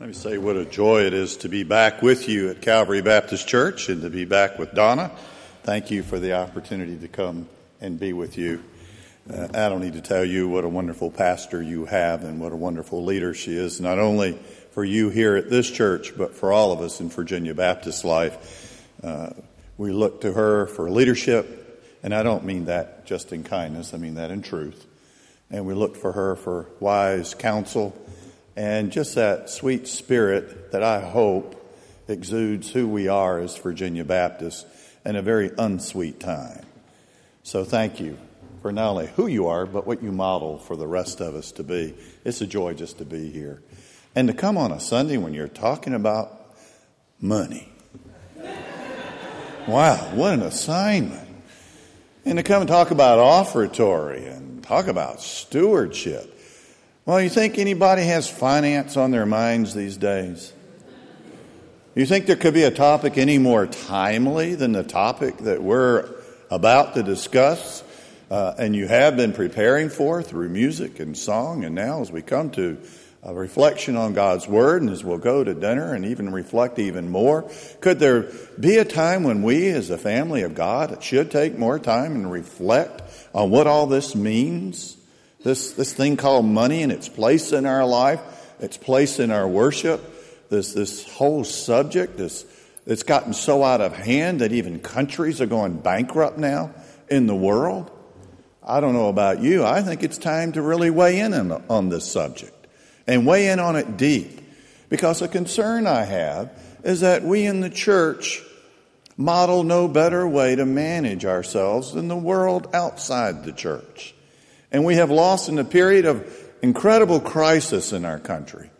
Let me say what a joy it is to be back with you at Calvary Baptist Church and to be back with Donna. Thank you for the opportunity to come and be with you. Uh, I don't need to tell you what a wonderful pastor you have and what a wonderful leader she is, not only for you here at this church, but for all of us in Virginia Baptist life. Uh, we look to her for leadership, and I don't mean that just in kindness, I mean that in truth. And we look for her for wise counsel and just that sweet spirit that I hope exudes who we are as Virginia Baptists in a very unsweet time. So thank you for not only who you are, but what you model for the rest of us to be. It's a joy just to be here. And to come on a Sunday when you're talking about money. Wow, what an assignment. And to come and talk about offertory and talk about stewardship. Well, you think anybody has finance on their minds these days? You think there could be a topic any more timely than the topic that we're about to discuss uh, and you have been preparing for through music and song? And now, as we come to a reflection on God's Word and as we'll go to dinner and even reflect even more, could there be a time when we, as a family of God, should take more time and reflect on what all this means? This, this thing called money and its place in our life, its place in our worship, this, this whole subject, this, it's gotten so out of hand that even countries are going bankrupt now in the world. I don't know about you. I think it's time to really weigh in on, on this subject and weigh in on it deep. Because a concern I have is that we in the church model no better way to manage ourselves than the world outside the church. And we have lost in a period of incredible crisis in our country.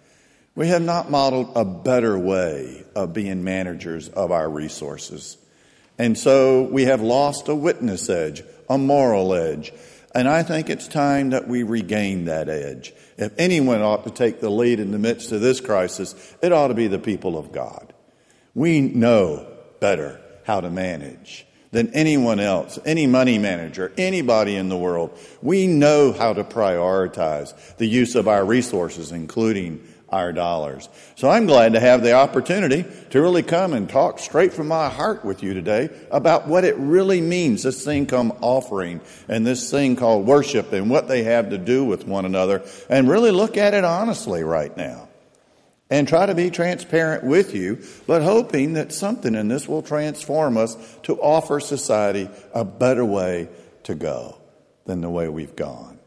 We have not modeled a better way of being managers of our resources. And so we have lost a witness edge, a moral edge. And I think it's time that we regain that edge. If anyone ought to take the lead in the midst of this crisis, it ought to be the people of God. We know better how to manage than anyone else, any money manager, anybody in the world. We know how to prioritize the use of our resources, including our dollars. So I'm glad to have the opportunity to really come and talk straight from my heart with you today about what it really means, this thing called offering and this thing called worship and what they have to do with one another and really look at it honestly right now and try to be transparent with you, but hoping that something in this will transform us to offer society a better way to go than the way we've gone.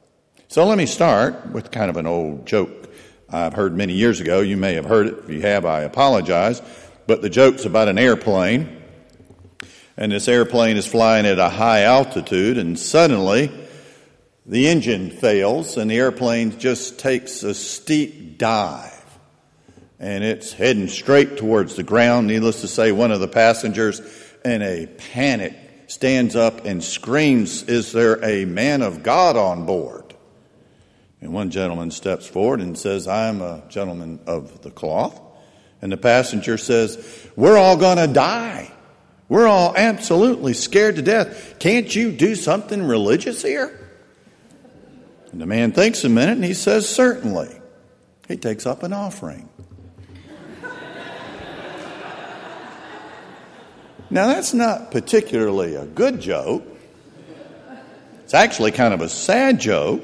So let me start with kind of an old joke I've heard many years ago. You may have heard it. If you have, I apologize. But the joke's about an airplane. And this airplane is flying at a high altitude, and suddenly the engine fails, and the airplane just takes a steep dive and it's heading straight towards the ground. Needless to say, one of the passengers, in a panic, stands up and screams, Is there a man of God on board? And one gentleman steps forward and says, I am a gentleman of the cloth. And the passenger says, We're all going to die. We're all absolutely scared to death. Can't you do something religious here? And the man thinks a minute and he says, Certainly. He takes up an offering. Now, that's not particularly a good joke. It's actually kind of a sad joke.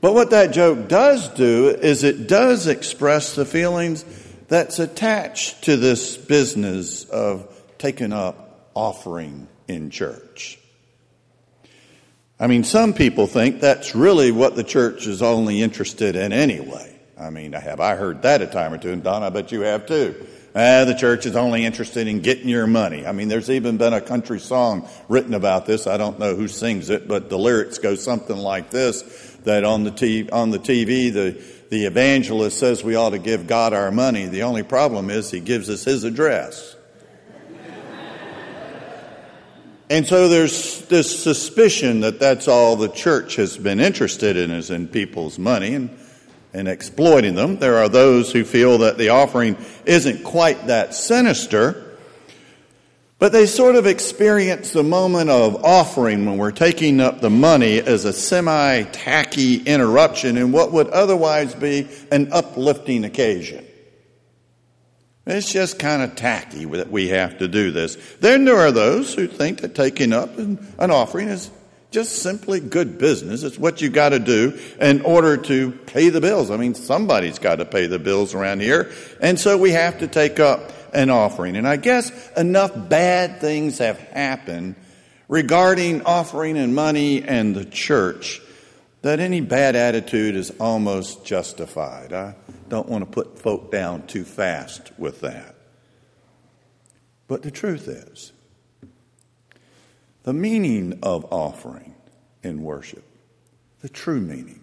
But what that joke does do is it does express the feelings that's attached to this business of taking up offering in church. I mean, some people think that's really what the church is only interested in anyway. I mean, have I heard that a time or two? And Don, I bet you have too. Ah, the church is only interested in getting your money. I mean, there's even been a country song written about this. I don't know who sings it, but the lyrics go something like this: that on the TV, on the TV, the the evangelist says we ought to give God our money. The only problem is he gives us his address. and so there's this suspicion that that's all the church has been interested in is in people's money and and exploiting them. There are those who feel that the offering isn't quite that sinister, but they sort of experience the moment of offering when we're taking up the money as a semi tacky interruption in what would otherwise be an uplifting occasion. It's just kind of tacky that we have to do this. Then there are those who think that taking up an offering is just simply good business. It's what you got to do in order to pay the bills. I mean, somebody's got to pay the bills around here. And so we have to take up an offering. And I guess enough bad things have happened regarding offering and money and the church that any bad attitude is almost justified. I don't want to put folk down too fast with that. But the truth is, the meaning of offering in worship, the true meaning,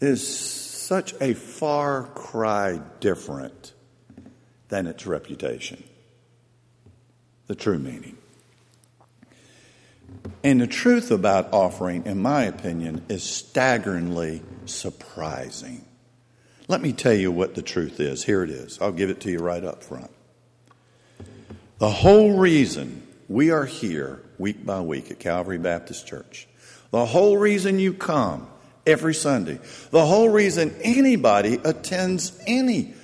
is such a far cry different than its reputation. The true meaning. And the truth about offering, in my opinion, is staggeringly surprising. Let me tell you what the truth is. Here it is. I'll give it to you right up front. The whole reason we are here week by week at Calvary Baptist Church, the whole reason you come every Sunday, the whole reason anybody attends any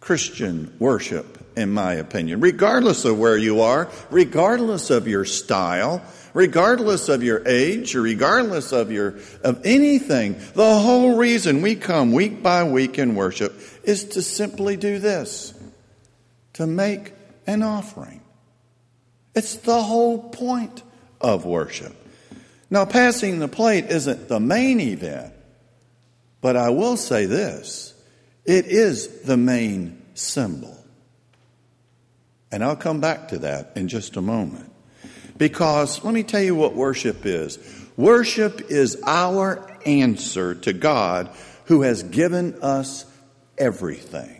Christian worship, in my opinion, regardless of where you are, regardless of your style, regardless of your age or regardless of your of anything the whole reason we come week by week in worship is to simply do this to make an offering it's the whole point of worship. Now passing the plate isn't the main event but i will say this. It is the main symbol. And i'll come back to that in just a moment. Because let me tell you what worship is. Worship is our answer to God who has given us everything.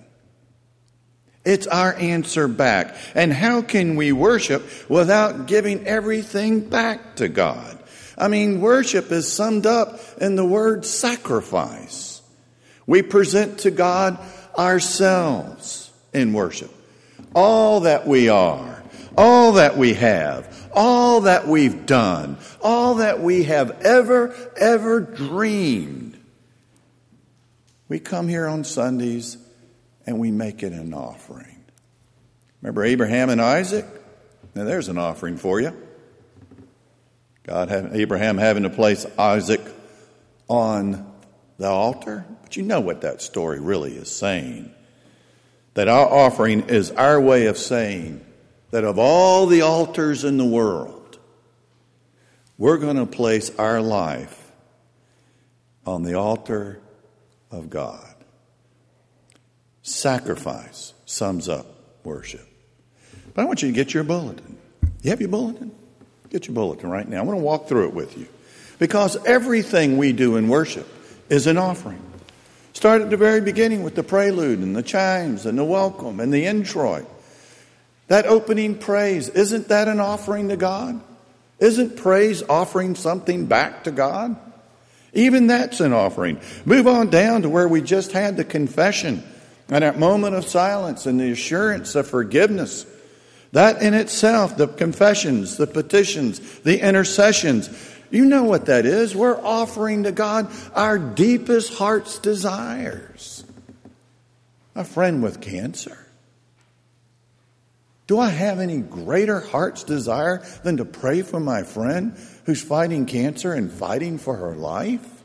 It's our answer back. And how can we worship without giving everything back to God? I mean, worship is summed up in the word sacrifice. We present to God ourselves in worship. All that we are, all that we have, all that we've done, all that we have ever, ever dreamed. We come here on Sundays and we make it an offering. Remember Abraham and Isaac? Now there's an offering for you. God having Abraham having to place Isaac on the altar. But you know what that story really is saying. That our offering is our way of saying, that of all the altars in the world, we're going to place our life on the altar of God. Sacrifice sums up worship. But I want you to get your bulletin. You have your bulletin? Get your bulletin right now. I want to walk through it with you. Because everything we do in worship is an offering. Start at the very beginning with the prelude and the chimes and the welcome and the introit. That opening praise, isn't that an offering to God? Isn't praise offering something back to God? Even that's an offering. Move on down to where we just had the confession and that moment of silence and the assurance of forgiveness. That in itself, the confessions, the petitions, the intercessions, you know what that is. We're offering to God our deepest heart's desires. A friend with cancer do I have any greater heart's desire than to pray for my friend who's fighting cancer and fighting for her life?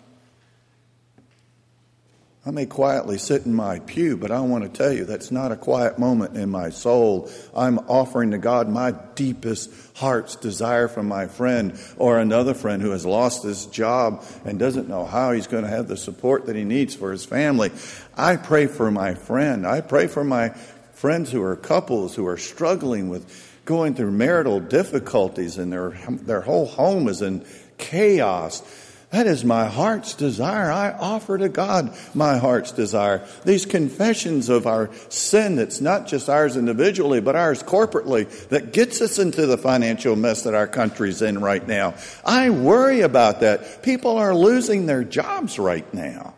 I may quietly sit in my pew, but I want to tell you that's not a quiet moment in my soul. I'm offering to God my deepest heart's desire for my friend or another friend who has lost his job and doesn't know how he's going to have the support that he needs for his family. I pray for my friend. I pray for my friends who are couples who are struggling with going through marital difficulties and their, their whole home is in chaos. That is my heart's desire. I offer to God my heart's desire. These confessions of our sin that's not just ours individually, but ours corporately, that gets us into the financial mess that our country's in right now. I worry about that. People are losing their jobs right now.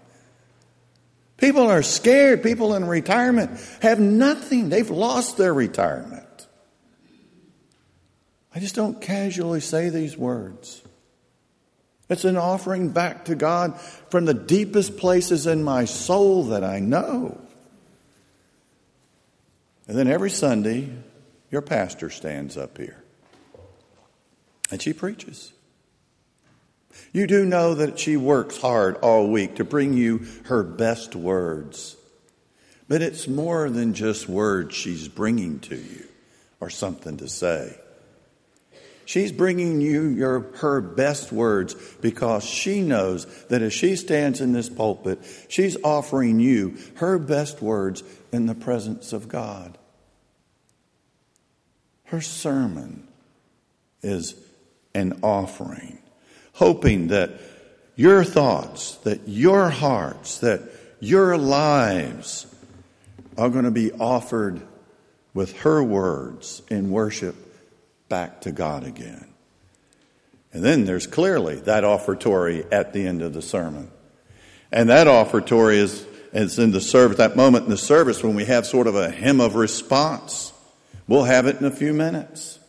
People are scared. People in retirement have nothing. They've lost their retirement. I just don't casually say these words. It's an offering back to God from the deepest places in my soul that I know. And then every Sunday, your pastor stands up here and she preaches. You do know that she works hard all week to bring you her best words. But it's more than just words she's bringing to you or something to say. She's bringing you your, her best words because she knows that as she stands in this pulpit, she's offering you her best words in the presence of God. Her sermon is an offering, hoping that your thoughts, that your hearts, that your lives are going to be offered with her words in worship back to God again. And then there's clearly that offertory at the end of the sermon. And that offertory is, is in the service, that moment in the service when we have sort of a hymn of response. We'll have it in a few minutes.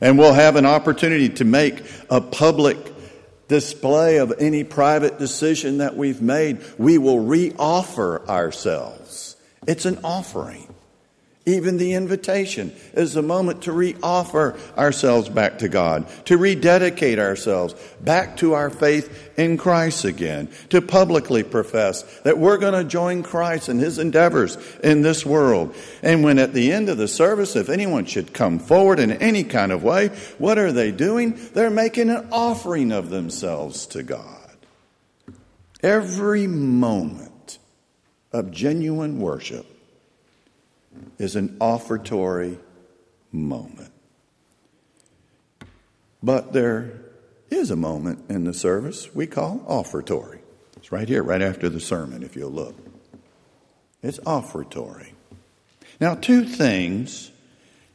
And we'll have an opportunity to make a public display of any private decision that we've made. We will reoffer ourselves. It's an offering. Even the invitation is a moment to reoffer ourselves back to God, to rededicate ourselves back to our faith in Christ again, to publicly profess that we're going to join Christ in his endeavors in this world. And when at the end of the service, if anyone should come forward in any kind of way, what are they doing? They're making an offering of themselves to God. Every moment of genuine worship is an offertory moment. But there is a moment in the service we call offertory. It's right here, right after the sermon, if you'll look. It's offertory. Now, two things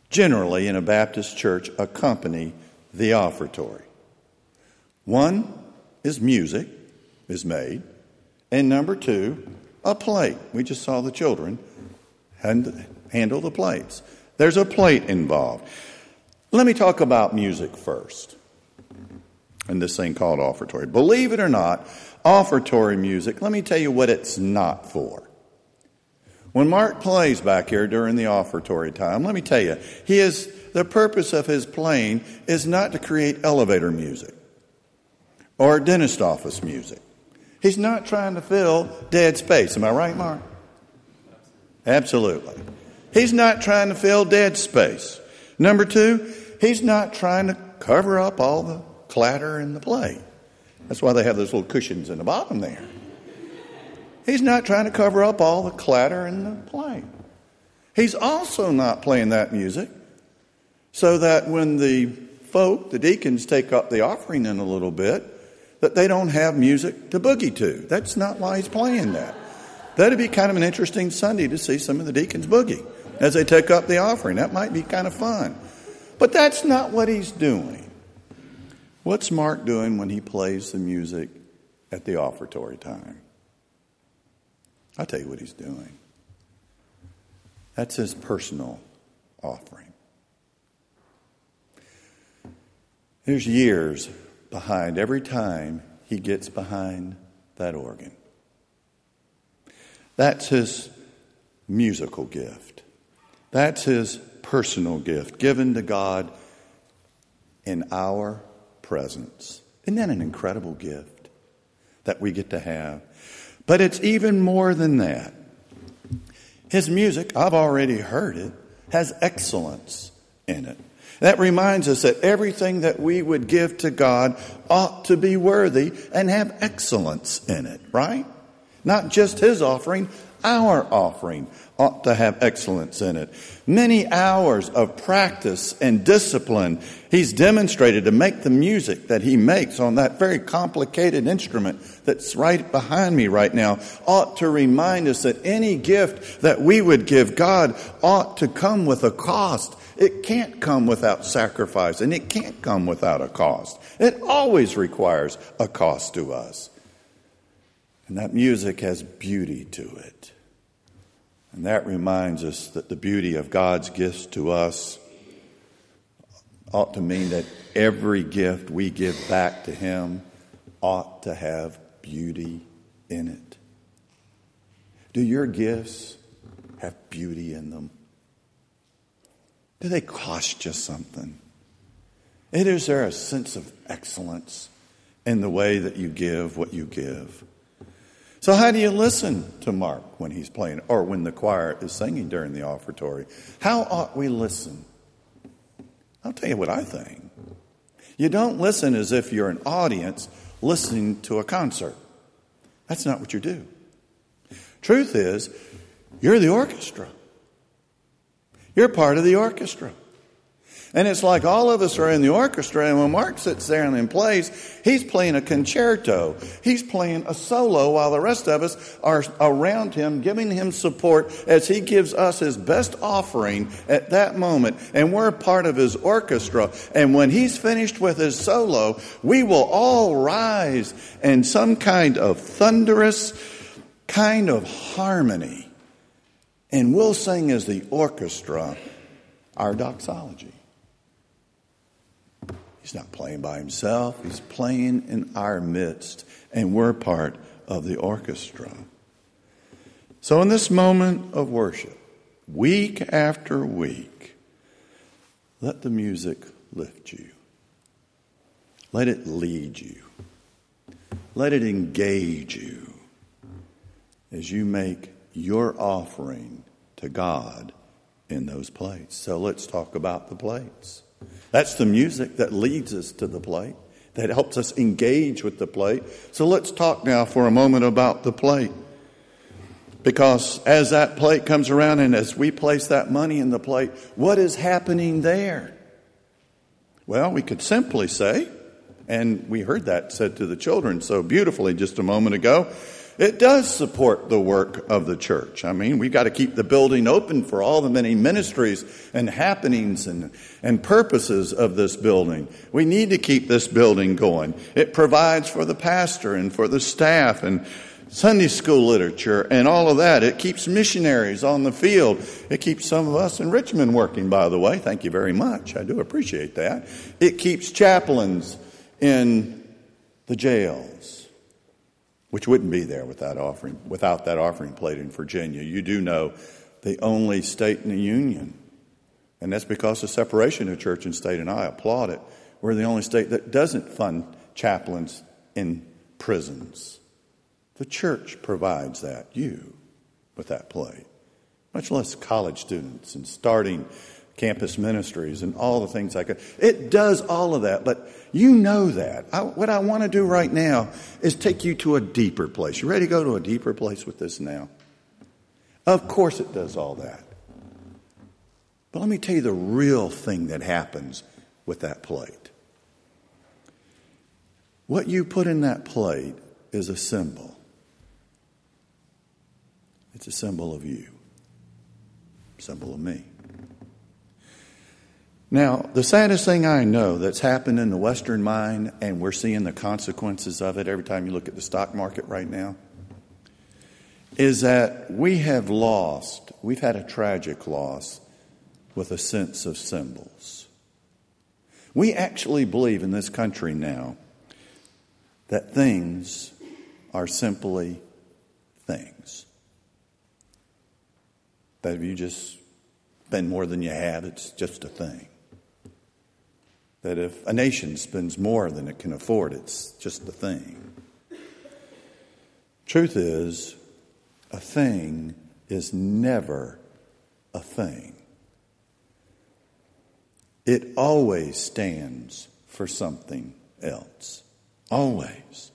generally in a Baptist church accompany the offertory. One is music is made, and number two, a plate. We just saw the children handle the plates. There's a plate involved. Let me talk about music first. And this thing called offertory. Believe it or not, offertory music, let me tell you what it's not for. When Mark plays back here during the offertory time, let me tell you, he is the purpose of his playing is not to create elevator music or dentist office music. He's not trying to fill dead space. Am I right, Mark? Absolutely. He's not trying to fill dead space. Number two, he's not trying to cover up all the clatter in the play. That's why they have those little cushions in the bottom there. He's not trying to cover up all the clatter in the play. He's also not playing that music so that when the folk, the deacons, take up the offering in a little bit, that they don't have music to boogie to. That's not why he's playing that. That'd be kind of an interesting Sunday to see some of the deacons boogie as they take up the offering. That might be kind of fun. But that's not what he's doing. What's Mark doing when he plays the music at the offertory time? I'll tell you what he's doing. That's his personal offering. There's years behind every time he gets behind that organ. That's his musical gift. That's his personal gift given to God in our presence. Isn't that an incredible gift that we get to have? But it's even more than that. His music, I've already heard it, has excellence in it. That reminds us that everything that we would give to God ought to be worthy and have excellence in it, right? Not just his offering, our offering ought to have excellence in it. Many hours of practice and discipline he's demonstrated to make the music that he makes on that very complicated instrument that's right behind me right now ought to remind us that any gift that we would give God ought to come with a cost. It can't come without sacrifice and it can't come without a cost. It always requires a cost to us. And that music has beauty to it. And that reminds us that the beauty of God's gifts to us ought to mean that every gift we give back to Him ought to have beauty in it. Do your gifts have beauty in them? Do they cost you something? Is there a sense of excellence in the way that you give what you give? So, how do you listen to Mark when he's playing or when the choir is singing during the offertory? How ought we listen? I'll tell you what I think. You don't listen as if you're an audience listening to a concert. That's not what you do. Truth is, you're the orchestra. You're part of the orchestra. And it's like all of us are in the orchestra, and when Mark sits there and plays, he's playing a concerto. He's playing a solo while the rest of us are around him, giving him support as he gives us his best offering at that moment. And we're part of his orchestra. And when he's finished with his solo, we will all rise in some kind of thunderous kind of harmony. And we'll sing as the orchestra our doxology. He's not playing by himself, he's playing in our midst, and we're part of the orchestra. So, in this moment of worship, week after week, let the music lift you. Let it lead you. Let it engage you as you make your offering to God in those plates. So let's talk about the plates. That's the music that leads us to the plate, that helps us engage with the plate. So let's talk now for a moment about the plate. Because as that plate comes around and as we place that money in the plate, what is happening there? Well, we could simply say, and we heard that said to the children so beautifully just a moment ago, it does support the work of the church. I mean, we've got to keep the building open for all the many ministries and happenings and, and purposes of this building. We need to keep this building going. It provides for the pastor and for the staff and Sunday school literature and all of that. It keeps missionaries on the field. It keeps some of us in Richmond working, by the way. Thank you very much. I do appreciate that. It keeps chaplains in the jails which wouldn't be there without offering without that offering plate in Virginia. You do know the only state in the union, and that's because of separation of church and state, and I applaud it. We're the only state that doesn't fund chaplains in prisons. The church provides that, you, with that plate. Much less college students and starting campus ministries and all the things like that. It does all of that, but you know that. I, what I want to do right now is take you to a deeper place. You ready to go to a deeper place with this now? Of course, it does all that. But let me tell you the real thing that happens with that plate. What you put in that plate is a symbol. It's a symbol of you, symbol of me. Now, the saddest thing I know that's happened in the Western mind, and we're seeing the consequences of it every time you look at the stock market right now, is that we have lost, we've had a tragic loss with a sense of symbols. We actually believe in this country now that things are simply things. That if you just spend more than you have, it's just a thing that if a nation spends more than it can afford, it's just a thing. Truth is, a thing is never a thing. It always stands for something else. Always.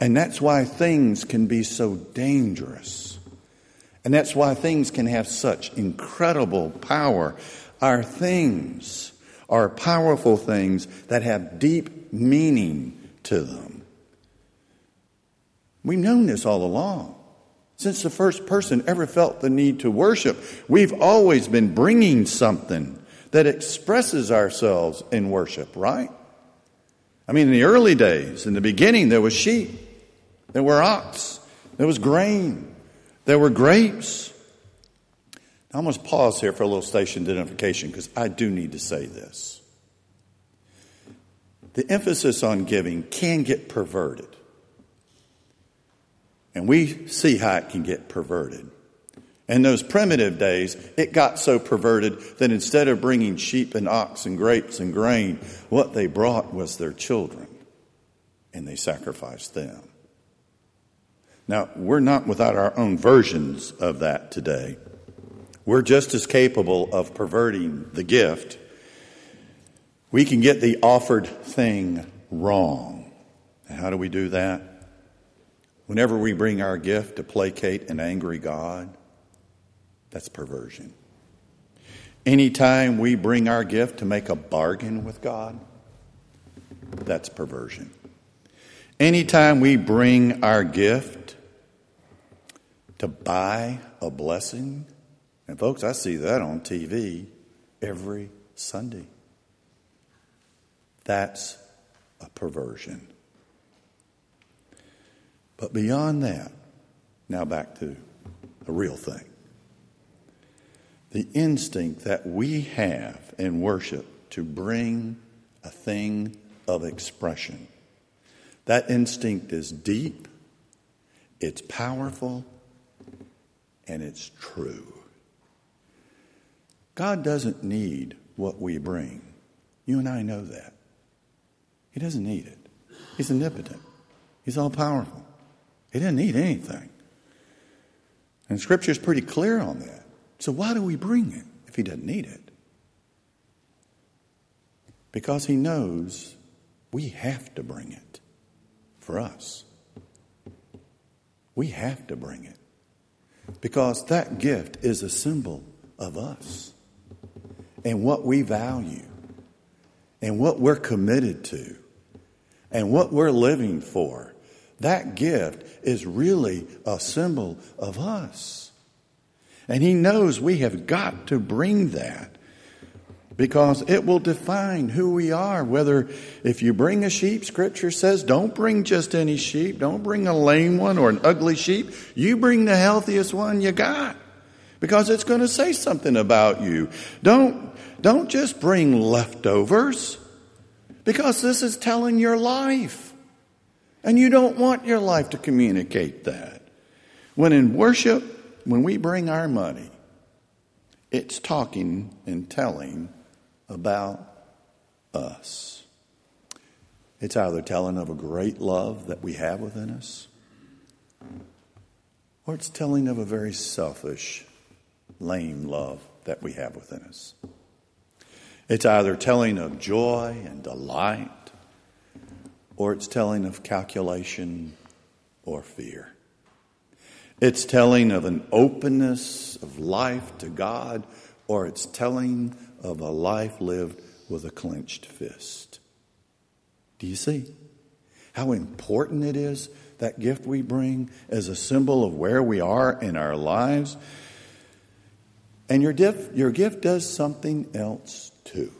And that's why things can be so dangerous. And that's why things can have such incredible power. Our things are powerful things that have deep meaning to them. We've known this all along. Since the first person ever felt the need to worship, we've always been bringing something that expresses ourselves in worship, right? I mean, in the early days, in the beginning, there was sheep, there were ox, there was grain, there were grapes, I must pause here for a little station identification because I do need to say this. The emphasis on giving can get perverted. And we see how it can get perverted. In those primitive days, it got so perverted that instead of bringing sheep and ox and grapes and grain, what they brought was their children, and they sacrificed them. Now, we're not without our own versions of that today. We're just as capable of perverting the gift. We can get the offered thing wrong. And how do we do that? Whenever we bring our gift to placate an angry God, that's perversion. Anytime we bring our gift to make a bargain with God, that's perversion. Anytime we bring our gift to buy a blessing, and folks, I see that on TV every Sunday. That's a perversion. But beyond that, now back to the real thing. The instinct that we have in worship to bring a thing of expression. That instinct is deep, it's powerful, and it's true. God doesn't need what we bring. You and I know that. He doesn't need it. He's omnipotent. He's all powerful. He doesn't need anything. And Scripture's pretty clear on that. So why do we bring it if he doesn't need it? Because he knows we have to bring it for us. We have to bring it. Because that gift is a symbol of us and what we value and what we're committed to and what we're living for. That gift is really a symbol of us. And He knows we have got to bring that because it will define who we are. Whether if you bring a sheep, Scripture says, don't bring just any sheep, don't bring a lame one or an ugly sheep. You bring the healthiest one you got because it's going to say something about you. Don't, don't just bring leftovers because this is telling your life. And you don't want your life to communicate that. When in worship, when we bring our money, it's talking and telling about us. It's either telling of a great love that we have within us, or it's telling of a very selfish, lame love that we have within us. It's either telling of joy and delight, or it's telling of calculation or fear. It's telling of an openness of life to God, or it's telling of a life lived with a clenched fist. Do you see how important it is that gift we bring as a symbol of where we are in our lives? And your, diff, your gift does something else too.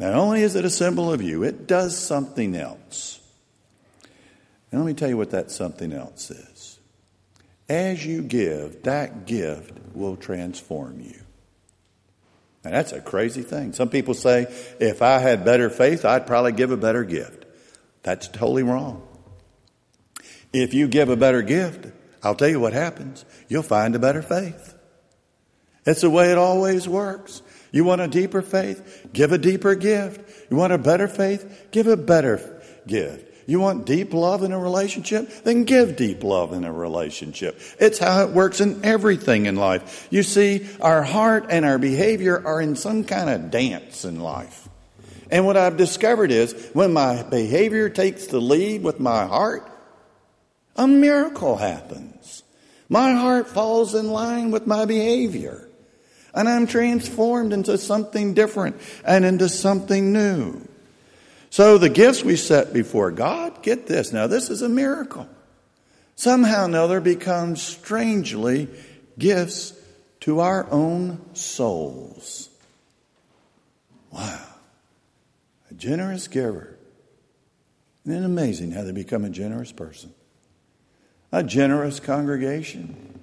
Not only is it a symbol of you, it does something else. And let me tell you what that something else is. As you give, that gift will transform you. Now, that's a crazy thing. Some people say, if I had better faith, I'd probably give a better gift. That's totally wrong. If you give a better gift, I'll tell you what happens. You'll find a better faith. It's the way it always works. You want a deeper faith? Give a deeper gift. You want a better faith? Give a better gift. You want deep love in a relationship? Then give deep love in a relationship. It's how it works in everything in life. You see, our heart and our behavior are in some kind of dance in life. And what I've discovered is when my behavior takes the lead with my heart, a miracle happens. My heart falls in line with my behavior. And I'm transformed into something different and into something new. So the gifts we set before God, get this. Now, this is a miracle. Somehow or another become strangely gifts to our own souls. Wow. A generous giver. Isn't it amazing how they become a generous person? A generous congregation.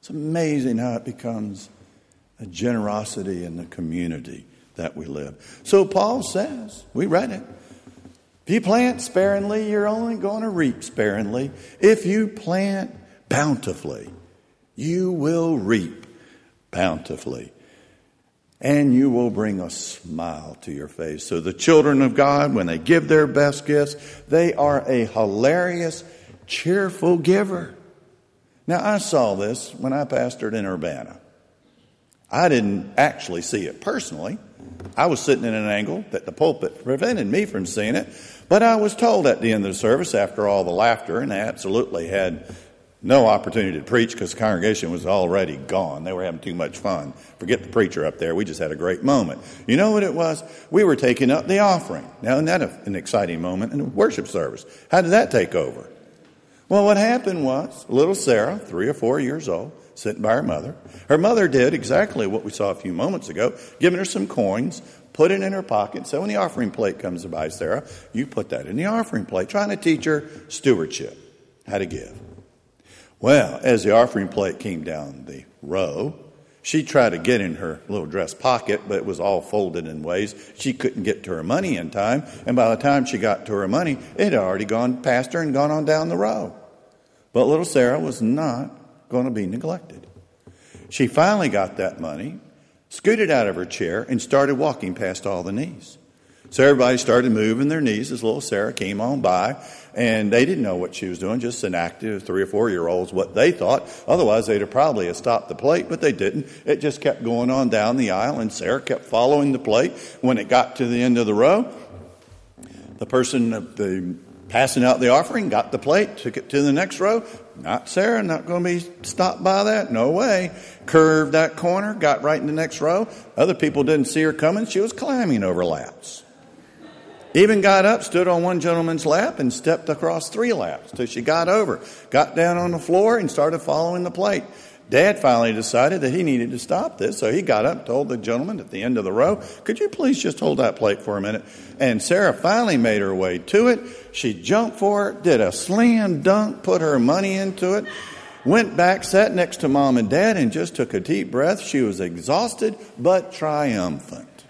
It's amazing how it becomes generosity in the community that we live. So Paul says, we read it. If you plant sparingly, you're only going to reap sparingly. If you plant bountifully, You will reap bountifully and you will bring a smile to your face. So the children of God, when they give their best gifts, they are a hilarious, cheerful giver. Now, I saw this when I pastored in Urbanna. I didn't actually see it personally. I was sitting in an angle that the pulpit prevented me from seeing it, but I was told at the end of the service, after all the laughter, and I absolutely had no opportunity to preach because the congregation was already gone. They were having too much fun. Forget the preacher up there. We just had a great moment. You know what it was? We were taking up the offering. Now, isn't that an exciting moment in a worship service? How did that take over? Well, what happened was little Sarah, three or four years old, sitting by her mother. Her mother did exactly what we saw a few moments ago, giving her some coins, put it in her pocket. So when the offering plate comes by, Sarah, you put that in the offering plate, trying to teach her stewardship, how to give. Well, as the offering plate came down the row, she tried to get in her little dress pocket, but it was all folded in ways she couldn't get to her money in time. And by the time she got to her money, it had already gone past her and gone on down the row. But little Sarah was not going to be neglected. She finally got that money, scooted out of her chair, and started walking past all the knees. So everybody started moving their knees as little Sarah came on by, and they didn't know what she was doing, just an active three or four year olds, what they thought. Otherwise, they'd have probably have stopped the plate, but they didn't. It just kept going on down the aisle, and Sarah kept following the plate. When it got to the end of the row, the person, of the passing out the offering, got the plate, took it to the next row. Not Sarah, not going to be stopped by that. No way. Curved that corner, got right in the next row. Other people didn't see her coming. She was climbing over laps. Even got up, stood on one gentleman's lap, and stepped across three laps till she got over. Got down on the floor and started following the plate. Dad finally decided that he needed to stop this, so he got up, told the gentleman at the end of the row, Could you please just hold that plate for a minute? And Sarah finally made her way to it. She jumped for it, did a slam dunk, put her money into it, went back, sat next to mom and dad, and just took a deep breath. She was exhausted but triumphant.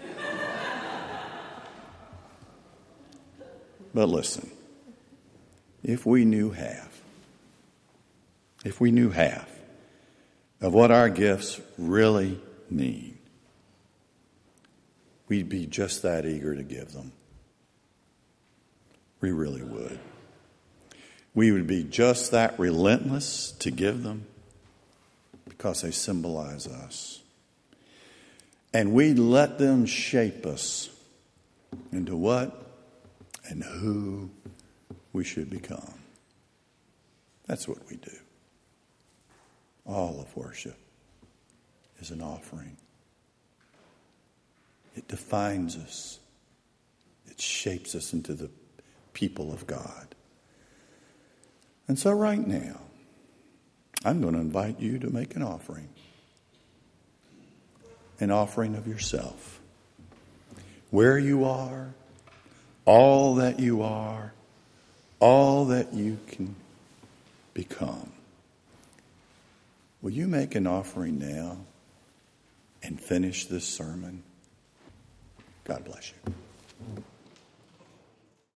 But listen, if we knew half, if we knew half of what our gifts really mean, we'd be just that eager to give them. We really would. We would be just that relentless to give them because they symbolize us. And we'd let them shape us into what and who we should become. That's what we do. All of worship is an offering. It defines us. It shapes us into the people of God. And so, right now, I'm going to invite you to make an offering an offering of yourself. Where you are, all that you are, all that you can become. Will you make an offering now and finish this sermon? God bless you.